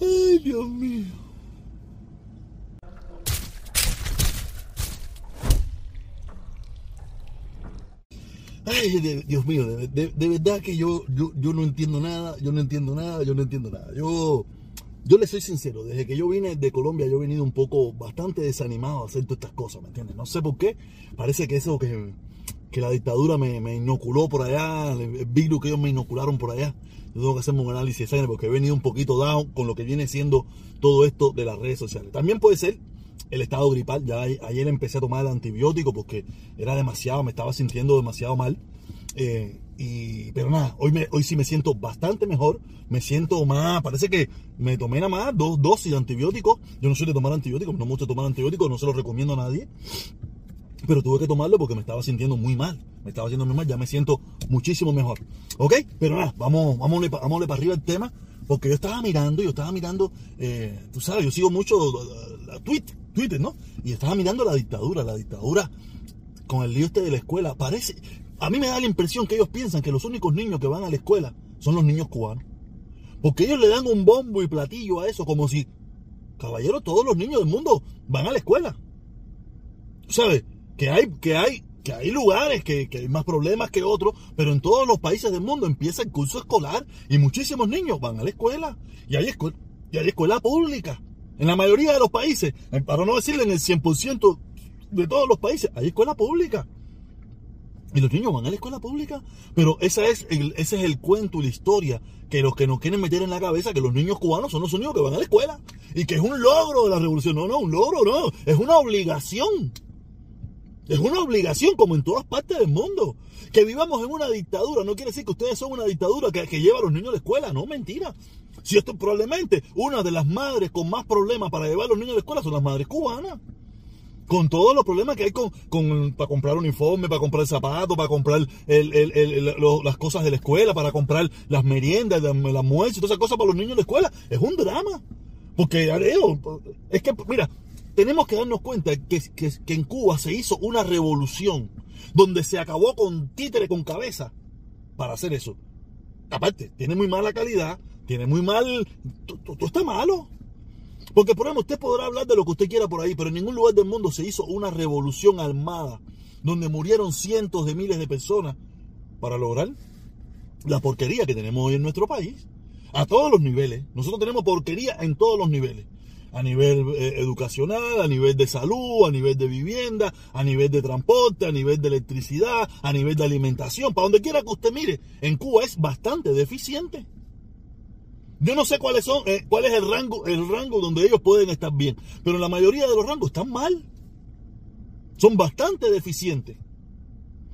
Ay, Dios mío. Ay, Dios mío, de, de- de verdad que yo, yo, yo no entiendo nada, yo no entiendo nada, yo no entiendo nada. Yo, yo le soy sincero, desde que yo vine de Colombia, yo he venido un poco bastante desanimado a hacer todas estas cosas, ¿me entiendes? No sé por qué, parece que eso que, que la dictadura me, inoculó por allá, el virus que ellos me inocularon por allá. Yo tengo que hacerme un análisis de sangre porque he venido un poquito down con lo que viene siendo todo esto de las redes sociales. También puede ser el estado gripal. Ya ayer empecé a tomar el antibiótico porque era demasiado, me estaba sintiendo demasiado mal. Eh, y, pero nada, hoy, me, hoy sí me siento bastante mejor. Me siento más, parece que me tomé nada más dos dosis de antibióticos. Yo no soy de tomar antibióticos, no me gusta tomar antibióticos, no se los recomiendo a nadie. Pero tuve que tomarlo porque me estaba sintiendo muy mal. Me estaba sintiendo muy mal, ya me siento muchísimo mejor. ¿Ok? Pero nada, vamos, vámonos, vámonos para arriba el tema. Porque yo estaba mirando, yo estaba mirando, eh, tú sabes, yo sigo mucho eh, la tweet, Twitter, ¿no? Y estaba mirando la dictadura, la dictadura con el lío este de la escuela. Parece, a mí me da la impresión que ellos piensan que los únicos niños que van a la escuela son los niños cubanos. Porque ellos le dan un bombo y platillo a eso, como si, caballero, todos los niños del mundo van a la escuela. ¿Sabes? Que hay, que hay, que hay lugares que, que hay más problemas que otros, pero en todos los países del mundo empieza el curso escolar y muchísimos niños van a la escuela. Y hay, escuela, y hay escuela pública. En la mayoría de los países, en- para no decirle en el 100% de todos los países, hay escuela pública. Y los niños van a la escuela pública. Pero es ese es el cuento y la historia que los que nos quieren meter en la cabeza que los niños cubanos son los únicos que van a la escuela. Y que es un logro de la revolución. No, no, un logro no. Es una obligación. Es una obligación como en todas partes del mundo. Que vivamos en una dictadura no quiere decir que ustedes son una dictadura que, que lleva a los niños a la escuela. No, mentira. Si esto probablemente una de las madres con más problemas para llevar a los niños a la escuela son las madres cubanas. Con todos los problemas que hay con, con- para comprar uniforme, para comprar zapatos, para comprar el- el- el- las cosas de la escuela, para comprar las meriendas, el almuerzo y todas esas cosas para los niños de la escuela. Es un drama. Porque, es que, mira, tenemos que darnos cuenta que, que, que en Cuba se hizo una revolución donde se acabó con títere con cabeza para hacer eso. Aparte, tiene muy mala calidad, tiene muy mal. Todo está malo. Porque, por ejemplo, usted podrá hablar de lo que usted quiera por ahí, pero en ningún lugar del mundo se hizo una revolución armada donde murieron cientos de miles de personas para lograr la porquería que tenemos hoy en nuestro país. A todos los niveles. Nosotros tenemos porquería en todos los niveles. A nivel eh, educacional, a nivel de salud, a nivel de vivienda, a nivel de transporte, a nivel de electricidad, a nivel de alimentación. Para donde quiera que usted mire, en Cuba es bastante deficiente. Yo no sé cuáles son, eh, cuál es el rango, el rango donde ellos pueden estar bien, pero la mayoría de los rangos están mal. Son bastante deficientes.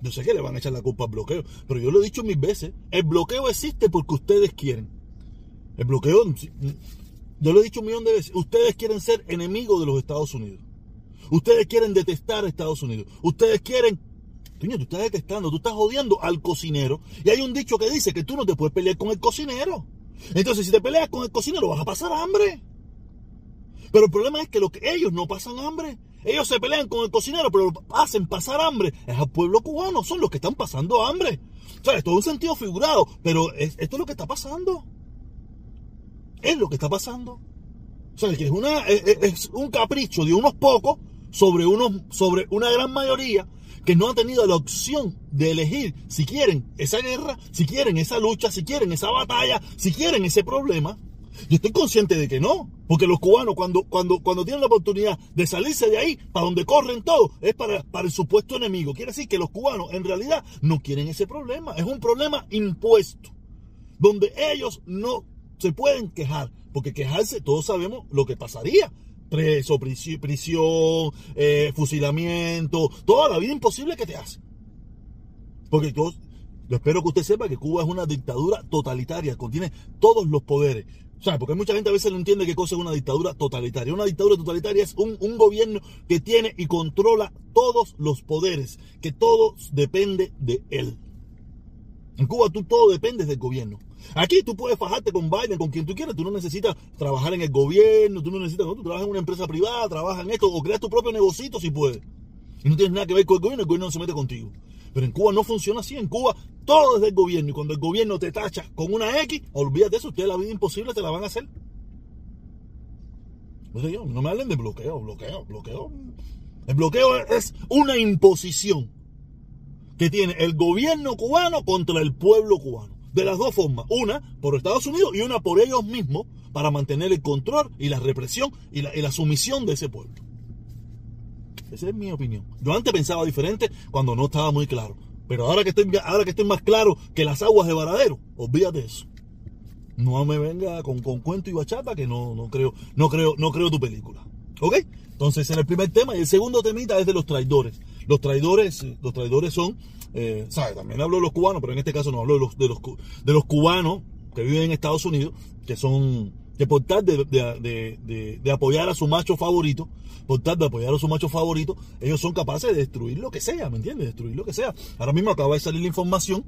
Yo sé que le van a echar la culpa al bloqueo, pero yo lo he dicho mil veces. El bloqueo existe porque ustedes quieren. El bloqueo, yo lo he dicho un millón de veces. Ustedes quieren ser enemigos de los Estados Unidos. Ustedes quieren detestar a Estados Unidos. Ustedes quieren Coño, tú estás detestando, tú estás odiando al cocinero. Y hay un dicho que dice que tú no te puedes pelear con el cocinero. Entonces, si te peleas con el cocinero, vas a pasar hambre. Pero el problema es que, lo que ellos no pasan hambre. Ellos se pelean con el cocinero, pero hacen pasar hambre. Es al pueblo cubano, son los que están pasando hambre. O sea, esto es un sentido figurado, pero es- esto es lo que está pasando. Es lo que está pasando. O sea, que es, una, es un capricho de unos pocos sobre, unos, sobre una gran mayoría que no ha tenido la opción de elegir si quieren esa guerra, si quieren esa lucha, si quieren esa batalla, si quieren ese problema. Yo estoy consciente de que no, porque los cubanos cuando, cuando, cuando tienen la oportunidad de salirse de ahí, para donde corren todos, es para, para el supuesto enemigo. Quiere decir que los cubanos en realidad no quieren ese problema, es un problema impuesto, donde ellos no se pueden quejar, porque quejarse todos sabemos lo que pasaría. Preso, prisi- prisión, eh, fusilamiento, toda la vida imposible que te hacen. Porque yo, yo espero que usted sepa que Cuba es una dictadura totalitaria, contiene todos los poderes. O sea, porque mucha gente a veces no entiende qué cosa es una dictadura totalitaria. Una dictadura totalitaria es un, un gobierno que tiene y controla todos los poderes, que todo depende de él. En Cuba tú todo dependes del gobierno. Aquí tú puedes fajarte con Biden, con quien tú quieras. Tú no necesitas trabajar en el gobierno, tú no necesitas, no, tú trabajas en una empresa privada, trabajas en esto, o creas tu propio negocito si puedes. Y no tienes nada que ver con el gobierno, el gobierno no se mete contigo. Pero en Cuba no funciona así. En Cuba todo es del gobierno. Y cuando el gobierno te tacha con una X, olvídate de eso. Ustedes la vida imposible te la van a hacer. No me hablen de bloqueo, bloqueo, bloqueo. El bloqueo es una imposición que tiene el gobierno cubano contra el pueblo cubano. De las dos formas. Una por Estados Unidos y una por ellos mismos para mantener el control y la represión y la, sumisión de ese pueblo. Esa es mi opinión. Yo antes pensaba diferente cuando no estaba muy claro. Pero ahora que estoy, ahora que estoy más claro que las aguas de Varadero, olvídate eso. No me venga con, con cuento y bachata que no, no creo, no creo, no creo tu película. ¿Ok? Entonces, en el primer tema. Y el segundo temita es de los traidores. Los traidores, los traidores son, eh, ¿sabes? También hablo de los cubanos, pero en este caso no hablo de los, de los, de los cubanos que viven en Estados Unidos, que son que por tal de, apoyar a su macho favorito, por tal de apoyar a su macho favorito, ellos son capaces de destruir lo que sea, ¿me entiendes? Destruir lo que sea. Ahora mismo acaba de salir la información.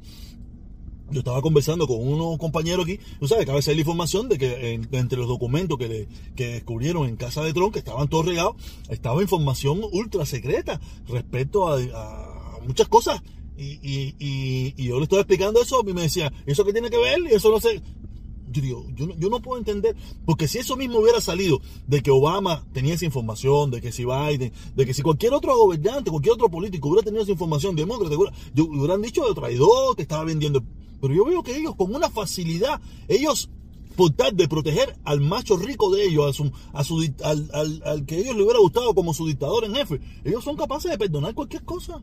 Yo estaba conversando con unos compañeros aquí, tú sabes, acaba de salir la información de que entre los documentos que, que descubrieron en casa de Trump, que estaban todos regados, estaba información ultra secreta respecto a, muchas cosas y, y, y, yo le estaba explicando eso y me decía, ¿eso qué tiene que ver? Y eso no sé yo yo no, puedo entender, porque si eso mismo hubiera salido de que Obama tenía esa información, de que si Biden, de que si cualquier otro gobernante, cualquier otro político hubiera tenido esa información, demócrata, yo, hubieran dicho de traidor, que estaba vendiendo. Pero yo veo que ellos con una facilidad, ellos por tal de proteger al macho rico de ellos, a su, a su, al, al, que ellos le hubiera gustado como su dictador en jefe, ellos son capaces de perdonar cualquier cosa.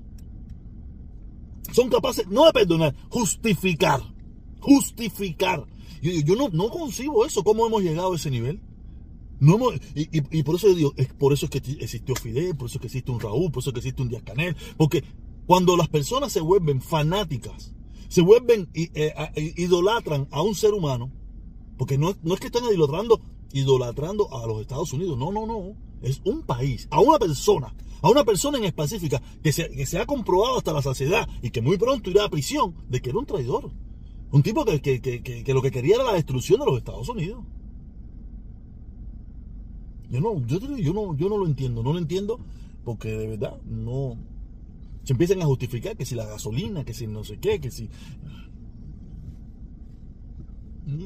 Son capaces, no de perdonar, justificar. Justificar yo, no, no concibo eso, cómo hemos llegado a ese nivel. No y, por eso digo, es por eso es que existió Fidel, por eso es que existe un Raúl, por eso es que existe un Díaz Canel, porque cuando las personas se vuelven fanáticas, se vuelven, eh, idolatran a un ser humano, porque no, no es que estén idolatrando, idolatrando a los Estados Unidos, no, no, no, es un país, a una persona, a una persona en específica que se, que se ha comprobado hasta la saciedad y que muy pronto irá a prisión de que era un traidor. Un tipo que, lo que quería era la destrucción de los Estados Unidos. Yo no, yo, yo no, yo no lo entiendo, no lo entiendo porque de verdad no se empiezan a justificar que si la gasolina, que si no sé qué, que si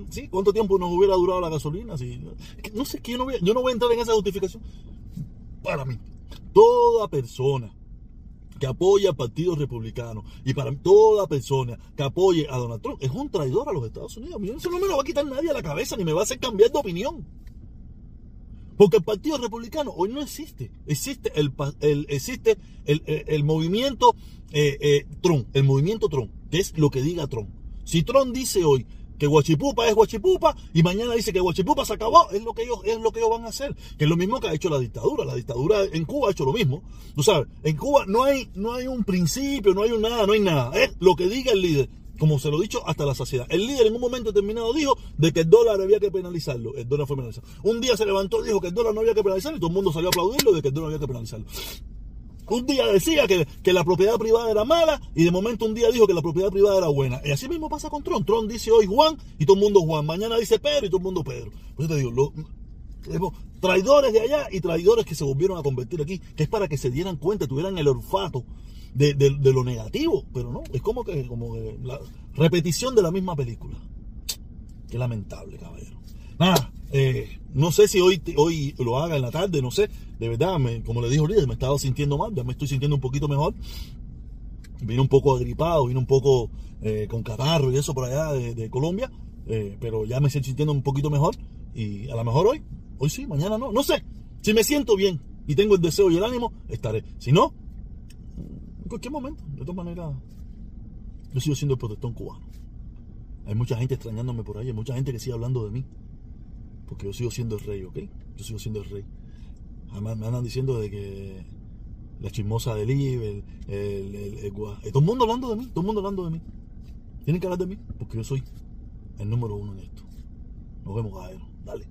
sí, ¿cuánto tiempo nos hubiera durado la gasolina? Si, no sé, que yo no, voy, yo no voy a entrar en esa justificación. Para mí, toda persona que apoya al Partido Republicano y para toda persona que apoye a Donald Trump es un traidor a los Estados Unidos. Eso no me lo va a quitar nadie a la cabeza ni me va a hacer cambiar de opinión. Porque el Partido Republicano hoy no existe. Existe el, existe el, movimiento eh, eh, Trump, el movimiento Trump, que es lo que diga Trump. Si Trump dice hoy que Guachipupa es Guachipupa y mañana dice que Guachipupa se acabó, es lo que ellos es lo que ellos van a hacer, que es lo mismo que ha hecho la dictadura, la dictadura en Cuba ha hecho lo mismo. Tú sabes, en Cuba no hay no hay un principio, no hay un nada, no hay nada, es lo que diga el líder. Como se lo he dicho hasta la saciedad. El líder en un momento determinado dijo de que el dólar había que penalizarlo. El dólar fue penalizado. Un día se levantó y dijo que el dólar no había que penalizarlo y todo el mundo salió a aplaudirlo de que el dólar había que penalizarlo. Un día decía que, que, la propiedad privada era mala y de momento un día dijo que la propiedad privada era buena. Y así mismo pasa con Trump. Trump dice hoy Juan y todo el mundo Juan. Mañana dice Pedro y todo el mundo Pedro. Por eso te digo, traidores de allá y traidores que se volvieron a convertir aquí, que es para que se dieran cuenta, tuvieran el olfato de, de, lo negativo. Pero no, es como que, como la repetición de la misma película. Qué lamentable, caballero. Nada, eh, no sé si hoy, hoy lo haga en la tarde, no sé. De verdad, como le dijo líder, me estaba sintiendo mal, ya me estoy sintiendo un poquito mejor. Vine un poco agripado, vine un poco eh, con catarro y eso por allá de, Colombia, eh, pero ya me estoy sintiendo un poquito mejor. Y a lo mejor hoy, hoy sí, mañana no, no sé. Si me siento bien y tengo el deseo y el ánimo, estaré. Si no, en cualquier momento, de todas maneras, yo sigo siendo el protestón cubano. Hay mucha gente extrañándome por ahí, hay mucha gente que sigue hablando de mí. Porque yo sigo siendo el rey, ¿ok? Yo sigo siendo el rey. Además me andan diciendo de que la chismosa del IBE, el, el, todo el mundo hablando de mí, todo el mundo hablando de mí. Tienen que hablar de mí porque yo soy el número uno en esto. Nos vemos, Gaero. Dale.